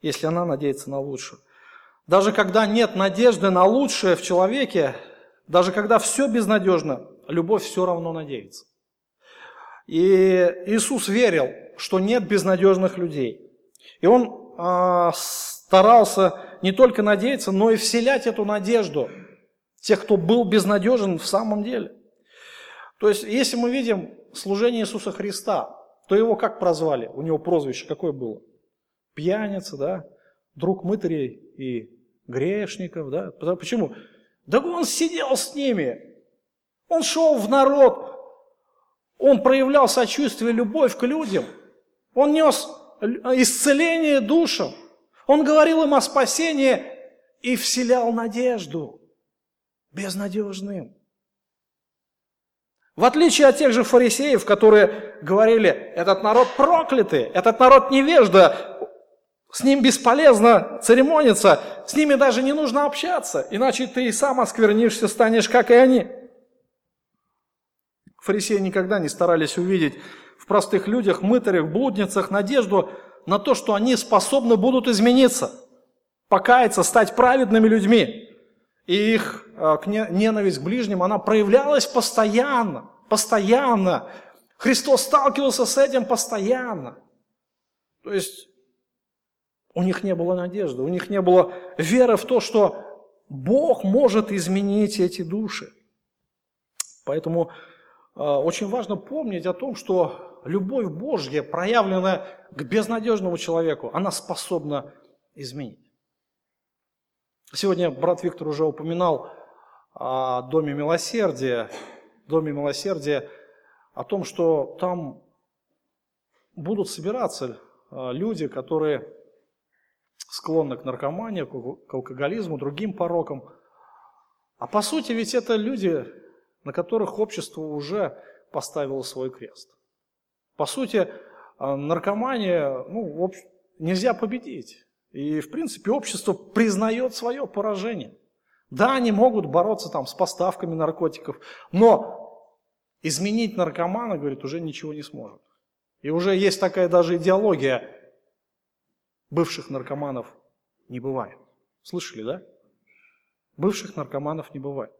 Speaker 1: если она надеется на лучшее. Даже когда нет надежды на лучшее в человеке, даже когда все безнадежно, любовь все равно надеется. И Иисус верил, что нет безнадежных людей. И Он э, старался не только надеяться, но и вселять эту надежду тех, кто был безнадежен в самом деле. То есть, если мы видим служение Иисуса Христа, то его как прозвали? У него прозвище какое было? Пьяница, да? Друг мытарей и грешников, да? Почему? Да он сидел с ними. Он шел в народ. Он проявлял сочувствие, любовь к людям. Он нес исцеление душам. Он говорил им о спасении и вселял надежду безнадежным. В отличие от тех же фарисеев, которые говорили, этот народ проклятый, этот народ невежда, с ним бесполезно церемониться, с ними даже не нужно общаться, иначе ты и сам осквернишься, станешь как и они. Фарисеи никогда не старались увидеть в простых людях, мытарях, блудницах надежду на то, что они способны будут измениться, покаяться, стать праведными людьми. и их а, ненависть к ближним, она проявлялась постоянно, постоянно. Христос сталкивался с этим постоянно. То есть у них не было надежды, у них не было веры в то, что Бог может изменить эти души. Поэтому э, очень важно помнить о том, что любовь Божья, проявленная к безнадежному человеку, она способна изменить. Сегодня брат Виктор уже упоминал о Доме Милосердия, Доме Милосердия, о том, что там будут собираться э, люди, которые склонны к наркомании, к алкоголизму, другим порокам. А по сути ведь это люди, на которых общество уже поставило свой крест. По сути, а, наркомания ну, нельзя победить. И, в принципе, общество признает свое поражение. Да, они могут бороться там с поставками наркотиков, но изменить наркомана, говорит, уже ничего не сможет. И уже есть такая даже идеология, Бывших наркоманов не бывает. Слышали, да? Бывших наркоманов не бывает.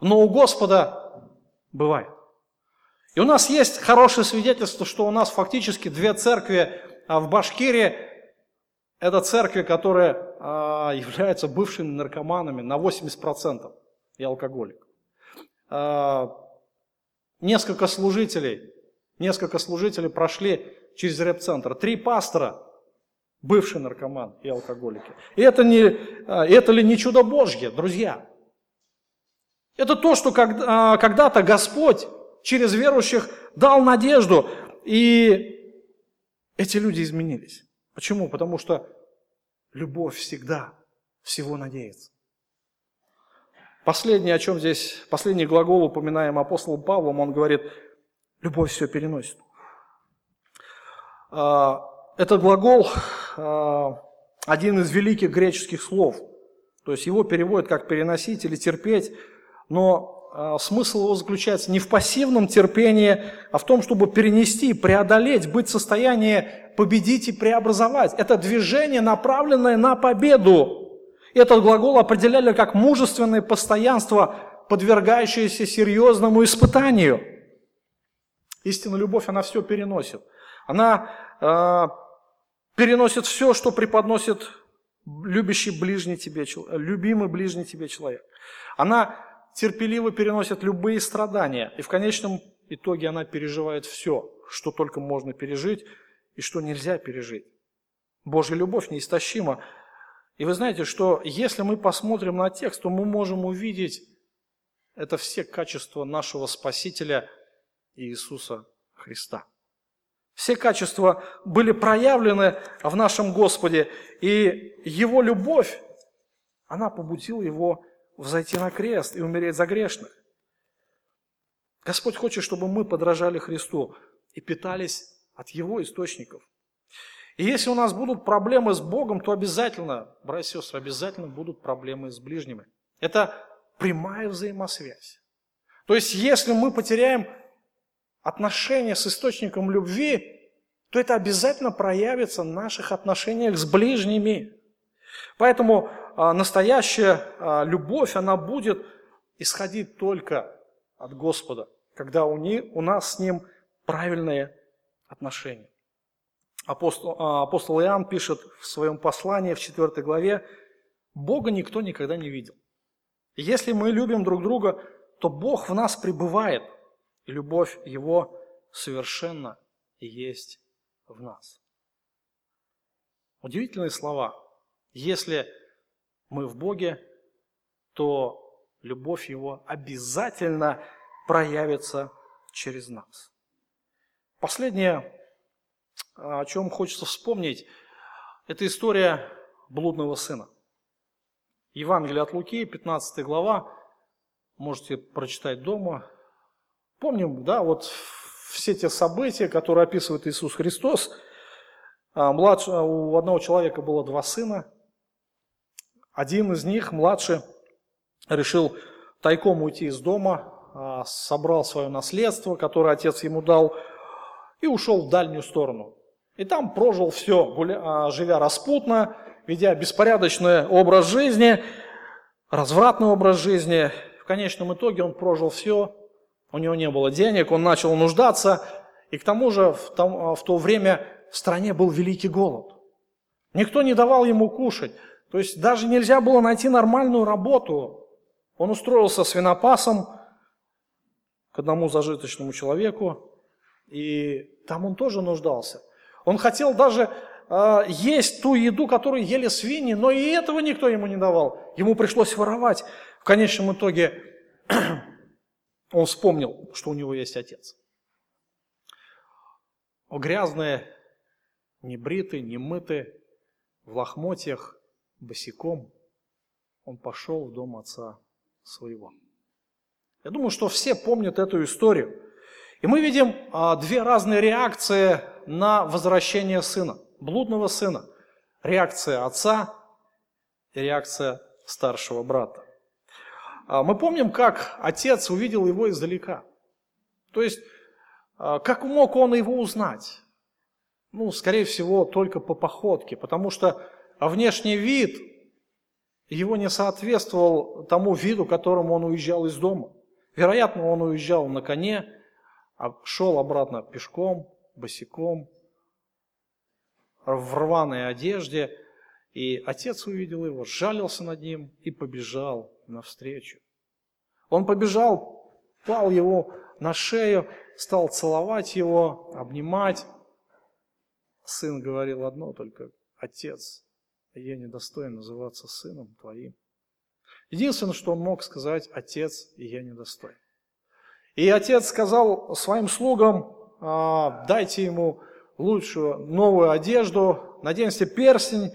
Speaker 1: Но у Господа бывает. И у нас есть хорошее свидетельство, что у нас фактически две церкви а в Башкирии. Это церкви, которые а, являются бывшими наркоманами на 80% и алкоголик. А, несколько служителей, несколько служителей прошли через реп-центр. Три пастора бывший наркоман и алкоголики. И это, не, а, это ли не чудо Божье, друзья? Это то, что а, когда-то Господь через верующих дал надежду, и эти люди изменились. Почему? Потому что любовь всегда всего надеется. Последнее, о чем здесь, последний глагол упоминаем апостолом Павлом, он говорит, любовь все переносит. А, этот глагол один из великих греческих слов. То есть его переводят как переносить или терпеть, но а, смысл его заключается не в пассивном терпении, а в том, чтобы перенести, преодолеть, быть в состоянии победить и преобразовать. Это движение, направленное на победу. Этот глагол определяли как мужественное постоянство, подвергающееся серьезному испытанию. Истинная любовь, она все переносит. Она э, переносит все, что преподносит любящий ближний тебе, любимый ближний тебе человек. Она терпеливо переносит любые страдания, и в конечном итоге она переживает все, что только можно пережить и что нельзя пережить. Божья любовь неистощима. И вы знаете, что если мы посмотрим на текст, то мы можем увидеть это все качества нашего Спасителя Иисуса Христа. Все качества были проявлены в нашем Господе, и Его любовь, она побудила Его взойти на крест и умереть за грешных. Господь хочет, чтобы мы подражали Христу и питались от Его источников. И если у нас будут проблемы с Богом, то обязательно, братья и сестры, обязательно будут проблемы с ближними. Это прямая взаимосвязь. То есть, если мы потеряем отношения с источником любви, то это обязательно проявится в наших отношениях с ближними. Поэтому а, настоящая а, любовь, она будет исходить только от Господа, когда у, не, у нас с Ним правильные отношения. Апостол, а, апостол Иоанн пишет в своем послании в 4 главе, Бога никто никогда не видел. если мы любим друг друга, то Бог в нас пребывает – и любовь Его совершенно есть в нас. Удивительные слова. Если мы в Боге, то любовь Его обязательно проявится через нас. Последнее, о чем хочется вспомнить, это история блудного сына. Евангелие от Луки, 15 глава, можете прочитать дома, Помним, да, вот все те события, которые описывает Иисус Христос. А, младше, у одного человека было два сына. Один из них, младший, решил тайком уйти из дома, а, собрал свое наследство, которое отец ему дал, и ушел в дальнюю сторону. И там прожил все, а, живя распутно, ведя беспорядочный образ жизни. развратный образ жизни. В конечном итоге он прожил все, у него не было денег, он начал нуждаться, и к тому же в, том, в то время в стране был великий голод. Никто не давал ему кушать. То есть даже нельзя было найти нормальную работу. Он устроился свинопасом к одному зажиточному человеку, и там он тоже нуждался. Он хотел даже э, есть ту еду, которую ели свиньи, но и этого никто ему не давал. Ему пришлось воровать. В конечном итоге он вспомнил, что у него есть отец. Грязные, не бритый, не мытый, в лохмотьях, босиком, он пошел в дом отца своего. Я думаю, что все помнят эту историю. И мы видим а, две разные реакции на возвращение сына, блудного сына. Реакция отца и реакция старшего брата. А, мы помним, как отец увидел его издалека. То есть, а, как мог он его узнать? Ну, скорее всего, только по походке, потому что внешний вид его не соответствовал тому виду, которому он уезжал из дома. Вероятно, он уезжал на коне, а шел обратно пешком, босиком, в рваной одежде. И отец увидел его, сжалился над ним и побежал навстречу. Он побежал, пал его на шею, стал целовать его, обнимать. Сын говорил одно только, отец, я недостоин называться сыном твоим. Единственное, что он мог сказать, отец, я недостоин. И отец сказал своим слугам, «А, дайте ему лучшую новую одежду, наденьте перстень,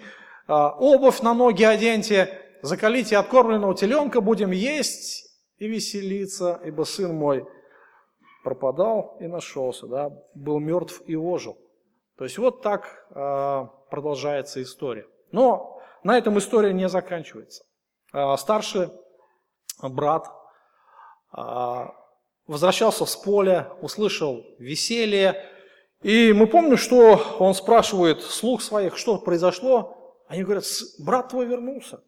Speaker 1: а, обувь на ноги оденьте, закалите откормленного теленка, будем есть и веселиться, ибо сын мой пропадал и нашелся, да, был мертв и ожил. То есть вот так э, продолжается история. Но на этом история не заканчивается. Э, старший брат э, возвращался с поля, услышал веселье, и мы помним, что он спрашивает слух своих, что произошло. Они говорят, брат твой вернулся.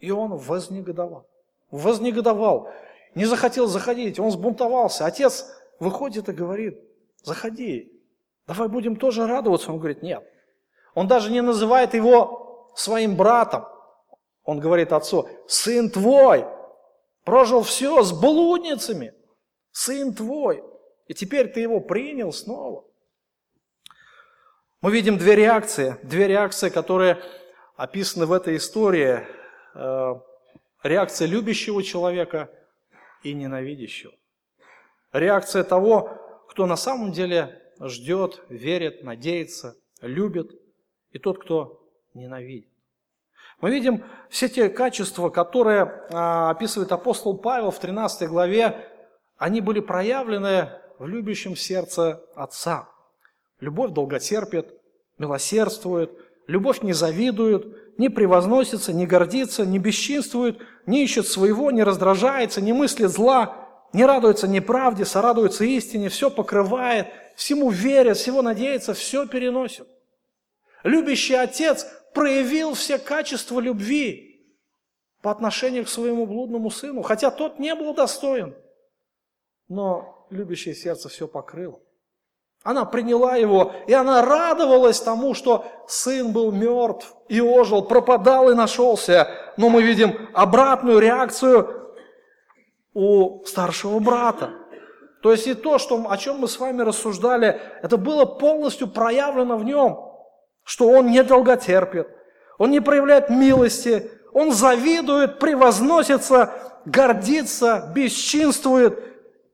Speaker 1: И он вознегодовал. Вознегодовал. Не захотел заходить, он сбунтовался. Отец выходит и говорит, заходи, давай будем тоже радоваться. Он говорит, нет. Он даже не называет его своим братом. Он говорит отцу, сын твой прожил все с блудницами, сын твой. И теперь ты его принял снова. Мы видим две реакции, две реакции, которые описаны в этой истории. Э, реакция любящего человека и ненавидящего. Реакция того, кто на самом деле ждет, верит, надеется, любит, и тот, кто ненавидит. Мы видим все те качества, которые а, описывает апостол Павел в 13 главе, они были проявлены в любящем сердце Отца. Любовь долготерпит, милосердствует, любовь не завидует, не превозносится, не гордится, не бесчинствует, не ищет своего, не раздражается, не мыслит зла, не радуется неправде, сорадуется истине, все покрывает, всему верит, всего надеется, все переносит. Любящий отец проявил все качества любви по отношению к своему блудному сыну, хотя тот не был достоин. Но любящее сердце все покрыло. Она приняла его, и она радовалась тому, что сын был мертв и ожил, пропадал и нашелся. Но мы видим обратную реакцию у старшего брата. То есть и то, что, о чем мы с вами рассуждали, это было полностью проявлено в нем, что он не долготерпит, он не проявляет милости, он завидует, превозносится, гордится, бесчинствует,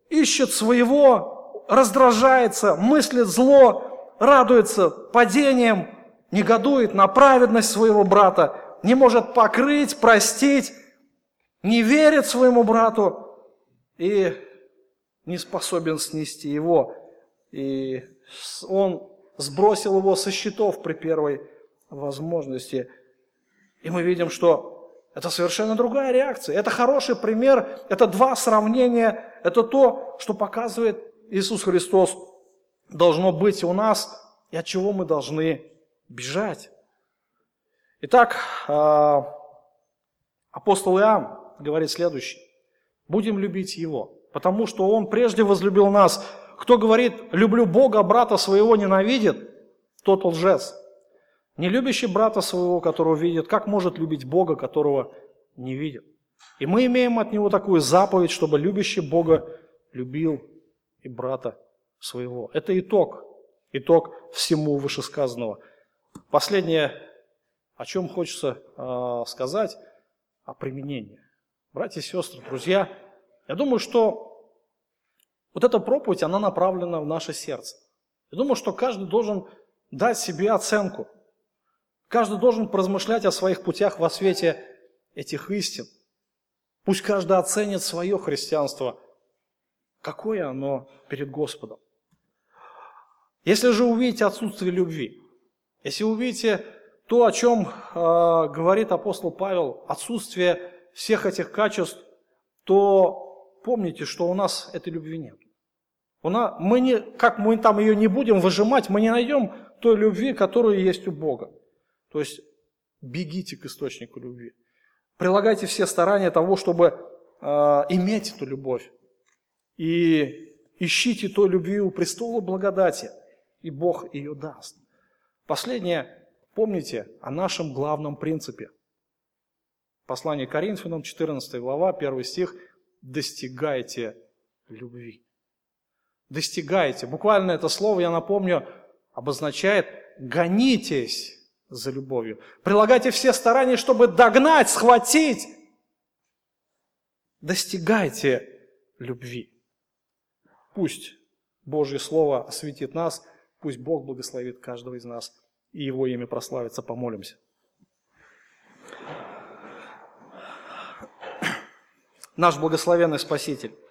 Speaker 1: ищет своего, раздражается, мыслит зло, радуется падением, негодует на праведность своего брата, не может покрыть, простить, не верит своему брату и не способен снести его. И он сбросил его со счетов при первой возможности. И мы видим, что это совершенно другая реакция. Это хороший пример, это два сравнения, это то, что показывает Иисус Христос должно быть у нас и от чего мы должны бежать. Итак, а, Апостол Иоанн говорит следующее. Будем любить Его, потому что Он прежде возлюбил нас. Кто говорит, люблю Бога, брата своего ненавидит, тот лжец. Не любящий брата своего, которого видит, как может любить Бога, которого не видит? И мы имеем от Него такую заповедь, чтобы любящий Бога любил и брата своего. Это итог, итог всему вышесказанного. Последнее, о чем хочется э, сказать, о применении. Братья и сестры, друзья, я думаю, что вот эта проповедь, она направлена в наше сердце. Я думаю, что каждый должен дать себе оценку. Каждый должен поразмышлять о своих путях во свете этих истин. Пусть каждый оценит свое христианство, какое оно перед Господом. Если же увидите отсутствие любви, если увидите то, о чем э, говорит апостол Павел, отсутствие всех этих качеств, то помните, что у нас этой любви нет. У нас, мы не, как мы там ее не будем выжимать, мы не найдем той любви, которая есть у Бога. То есть бегите к источнику любви. Прилагайте все старания того, чтобы э, иметь эту любовь. И ищите той любви у престола благодати, и Бог ее даст. Последнее, помните о нашем главном принципе. Послание Коринфянам, 14 глава, 1 стих. Достигайте любви. Достигайте. Буквально это слово, я напомню, обозначает гонитесь за любовью. Прилагайте все старания, чтобы догнать, схватить. Достигайте любви. Пусть Божье Слово осветит нас, пусть Бог благословит каждого из нас и Его имя прославится. Помолимся. Наш благословенный Спаситель,